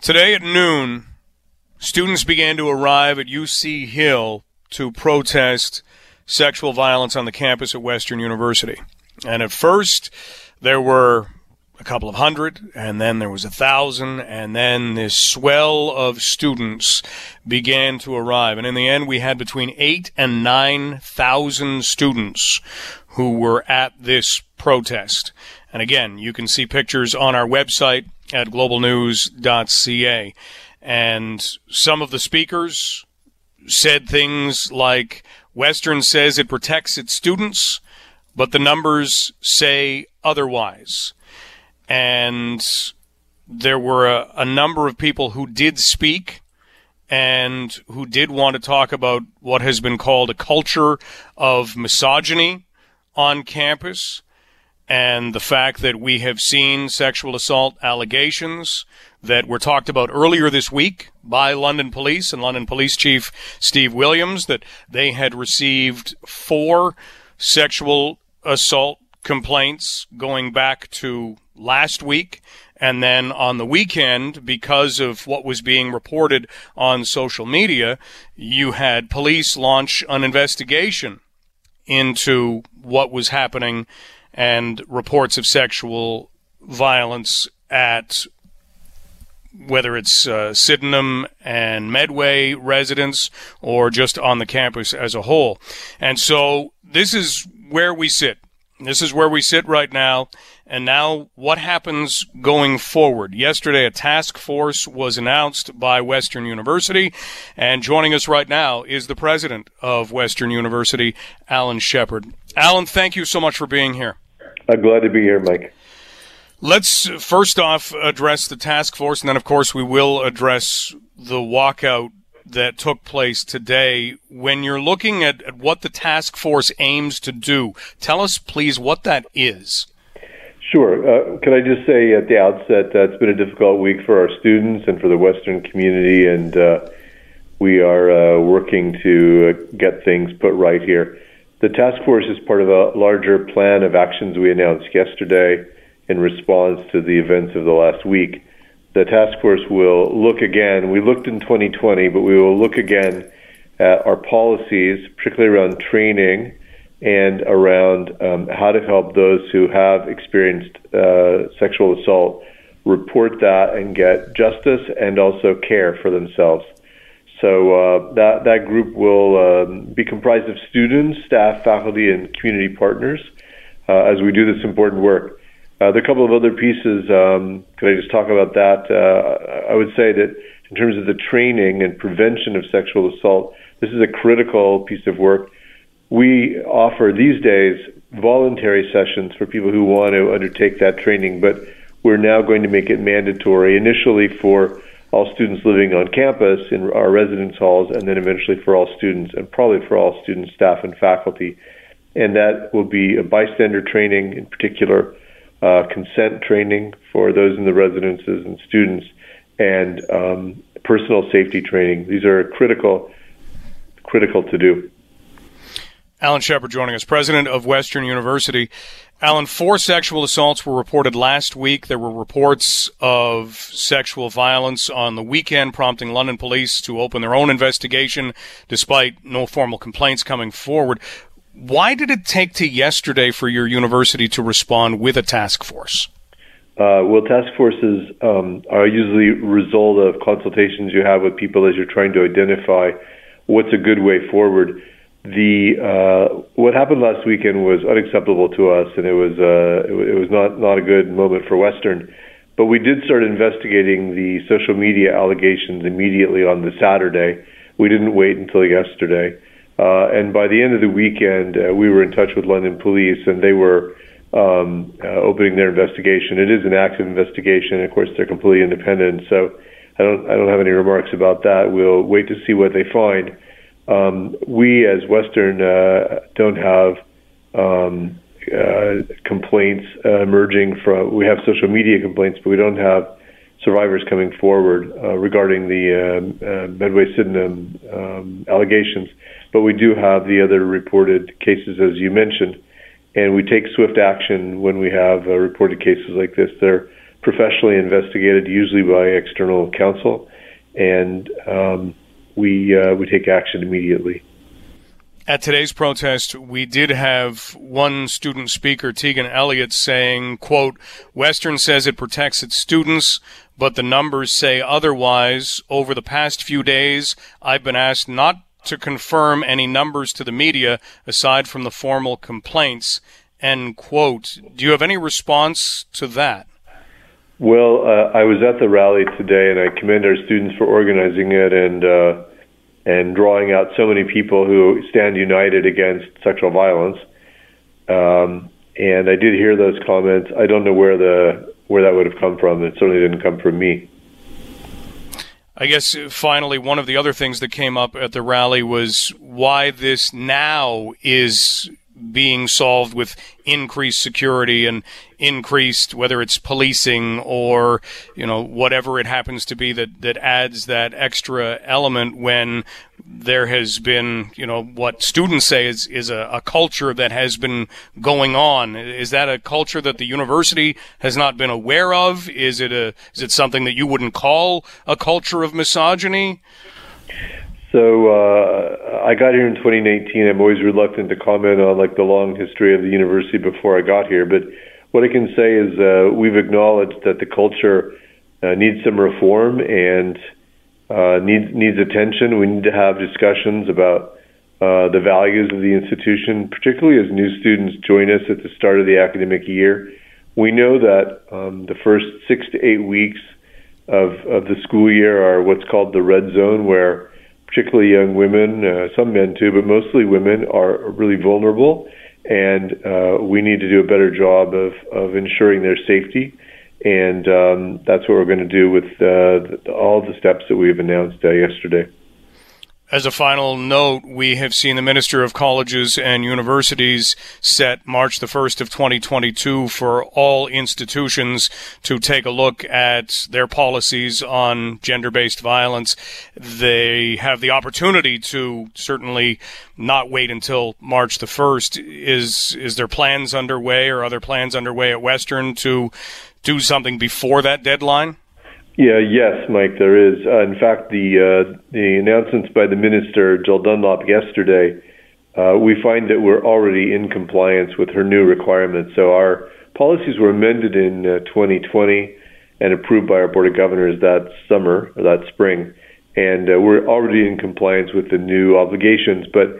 Today at noon, students began to arrive at UC Hill to protest sexual violence on the campus at Western University. And at first, there were a couple of hundred, and then there was a thousand, and then this swell of students began to arrive. And in the end, we had between eight and nine thousand students who were at this protest. And again, you can see pictures on our website at globalnews.ca. And some of the speakers said things like Western says it protects its students, but the numbers say otherwise and there were a, a, number of people who did speak and who did want to talk about what has been called a culture of misogyny on campus and the fact that we have seen sexual assault allegations that were talked about earlier this week by London Police and London Police Chief Steve Williams that they had received four sexual assault complaints going back to last week. And then on the weekend, because of what was being reported on social media, you had police launch an investigation into what was happening and reports of sexual violence at whether it's uh, Sydenham and Medway residents or just on the campus as a whole. And so this is where we sit. This is where we sit right now. And now, what happens going forward? Yesterday, a task force was announced by Western University, and joining us right now is the president of Western University, Alan Shepard. Alan, thank you so much for being here. I'm glad to be here, Mike. Let's first off address the task force, and then, of course, we will address the walkout that took place today. When you're looking at, at what the task force aims to do, tell us, please, what that is. Sure. Uh, can I just say at the outset that it's been a difficult week for our students and for the Western community, and uh, we are uh, working to uh, get things put right here. The task force is part of a larger plan of actions we announced yesterday in response to the events of the last week. The task force will look again. We looked in 2020, but we will look again at our policies, particularly around training and around um, how to help those who have experienced uh, sexual assault report that and get justice and also care for themselves. So uh, that that group will um, be comprised of students, staff, faculty, and community partners uh, as we do this important work. Uh, there are a couple of other pieces. Um, could I just talk about that? Uh, I would say that in terms of the training and prevention of sexual assault, this is a critical piece of work we offer these days voluntary sessions for people who want to undertake that training, but we're now going to make it mandatory initially for all students living on campus in our residence halls, and then eventually for all students, and probably for all students, staff, and faculty. And that will be a bystander training, in particular, uh, consent training for those in the residences and students, and um, personal safety training. These are critical, critical to do. Alan Shepard joining us, president of Western University. Alan, four sexual assaults were reported last week. There were reports of sexual violence on the weekend, prompting London police to open their own investigation, despite no formal complaints coming forward. Why did it take to yesterday for your university to respond with a task force? Uh, well, task forces um, are usually result of consultations you have with people as you're trying to identify what's a good way forward the uh, what happened last weekend was unacceptable to us, and it was uh, it, was not not a good moment for Western. But we did start investigating the social media allegations immediately on the Saturday. We didn't wait until yesterday. Uh, and by the end of the weekend, uh, we were in touch with London police, and they were um, uh, opening their investigation. It is an active investigation. Of course, they're completely independent, so I don't I don't have any remarks about that. We'll wait to see what they find. Um, we as Western uh, don't have um, uh, complaints uh, emerging from. We have social media complaints, but we don't have survivors coming forward uh, regarding the um, uh, Medway Sydenham um, allegations. But we do have the other reported cases, as you mentioned, and we take swift action when we have uh, reported cases like this. They're professionally investigated, usually by external counsel, and um, we uh, we take action immediately. At today's protest, we did have one student speaker, Tegan Elliott, saying, quote, Western says it protects its students, but the numbers say otherwise. Over the past few days, I've been asked not to confirm any numbers to the media aside from the formal complaints. End quote. Do you have any response to that? Well, uh, I was at the rally today, and I commend our students for organizing it and uh, and drawing out so many people who stand united against sexual violence. Um, and I did hear those comments. I don't know where the where that would have come from. It certainly didn't come from me. I guess finally, one of the other things that came up at the rally was why this now is being solved with increased security and increased whether it's policing or you know whatever it happens to be that that adds that extra element when there has been you know what students say is is a, a culture that has been going on. Is that a culture that the university has not been aware of? Is it a is it something that you wouldn't call a culture of misogyny so uh, I got here in 2019. I'm always reluctant to comment on like the long history of the university before I got here, but what I can say is uh, we've acknowledged that the culture uh, needs some reform and uh, needs needs attention. We need to have discussions about uh, the values of the institution, particularly as new students join us at the start of the academic year. We know that um, the first six to eight weeks of, of the school year are what's called the red zone, where particularly young women, uh, some men too, but mostly women are really vulnerable, and uh, we need to do a better job of, of ensuring their safety. And um, that's what we're going to do with uh, all the steps that we've announced uh, yesterday. As a final note, we have seen the Minister of Colleges and Universities set March the 1st of 2022 for all institutions to take a look at their policies on gender-based violence. They have the opportunity to certainly not wait until March the 1st. Is, is there plans underway or other plans underway at Western to do something before that deadline? Yeah, yes, Mike, there is. Uh, in fact, the uh, the announcements by the minister, Jill Dunlop, yesterday, uh, we find that we're already in compliance with her new requirements. So our policies were amended in 2020 uh, and approved by our board of governors that summer or that spring, and uh, we're already in compliance with the new obligations. But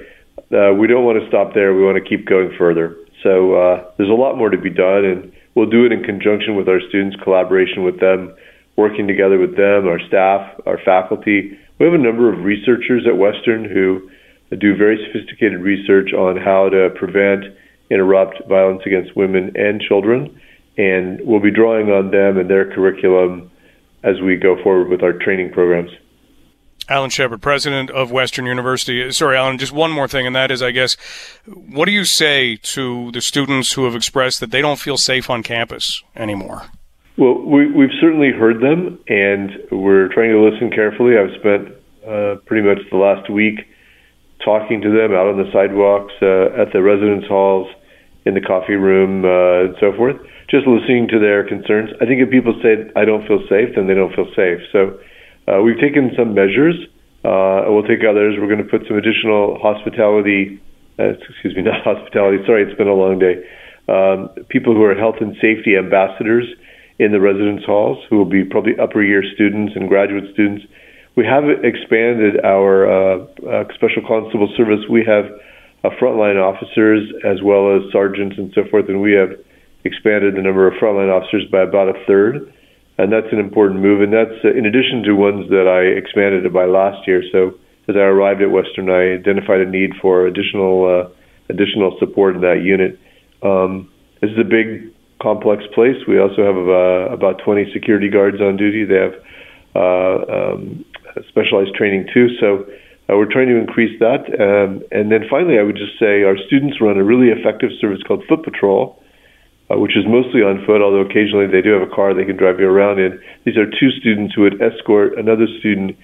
uh, we don't want to stop there. We want to keep going further. So there's a lot more to be done, and we'll do it in conjunction with our students, collaboration with them working together with them, our staff, our faculty. We have a number of researchers at Western who do very sophisticated research on how to prevent, interrupt violence against women and children. And we'll be drawing on them and their curriculum as we go forward with our training programs. Alan Shepard, president of Western University. Sorry, Alan, just one more thing, and that is, I guess, what do you say to the students who have expressed that they don't feel safe on campus anymore? Well, we, we've certainly heard them, and we're trying to listen carefully. I've spent uh, pretty much the last week talking to them out on the sidewalks, uh, at the residence halls, in the coffee room, uh, and so forth, just listening to their concerns. I think if people say, I don't feel safe, then they don't feel safe. So uh, we've taken some measures. Uh, we'll take others. We're going to put some additional hospitality, uh, excuse me, not hospitality, sorry, it's been a long day. Um, people who are health and safety ambassadors in the residence halls who will be probably upper year students and graduate students. We have expanded our uh, uh, special constable service. We have uh, frontline officers as well as sergeants and so forth, and we have expanded the number of frontline officers by about a third. And that's an important move, and that's uh, in addition to ones that I expanded by last year. So as I arrived at Western, I identified a need for additional uh, additional support in that unit. Um, this is a big complex place. We also have uh, about 20 security guards on duty. They have uh, um, specialized training too. So uh, we're trying to increase that. Um, and then finally, I would just say our students run a really effective service called Foot Patrol, uh, which is mostly on foot, although occasionally they do have a car they can drive you around in. These are two students who would escort another student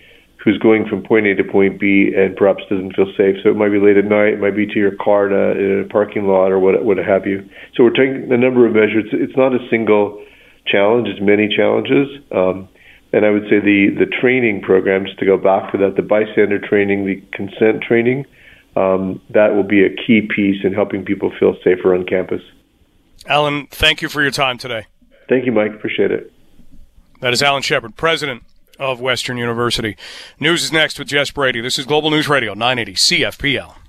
who's going from point A to point B and perhaps doesn't feel safe. So it might be late at night, it might be to your car in a, in a parking lot or what, what have you. So we're taking a number of measures. It's not a single challenge, it's many challenges. Um, and I would say the, the training programs, to go back to that, the bystander training, the consent training, um, that will be a key piece in helping people feel safer on campus. Alan, thank you for your time today. Thank you, Mike. Appreciate it. That is Alan Shepard, president of Western University. News is next with Jess Brady. This is Global News Radio, 980 CFPL.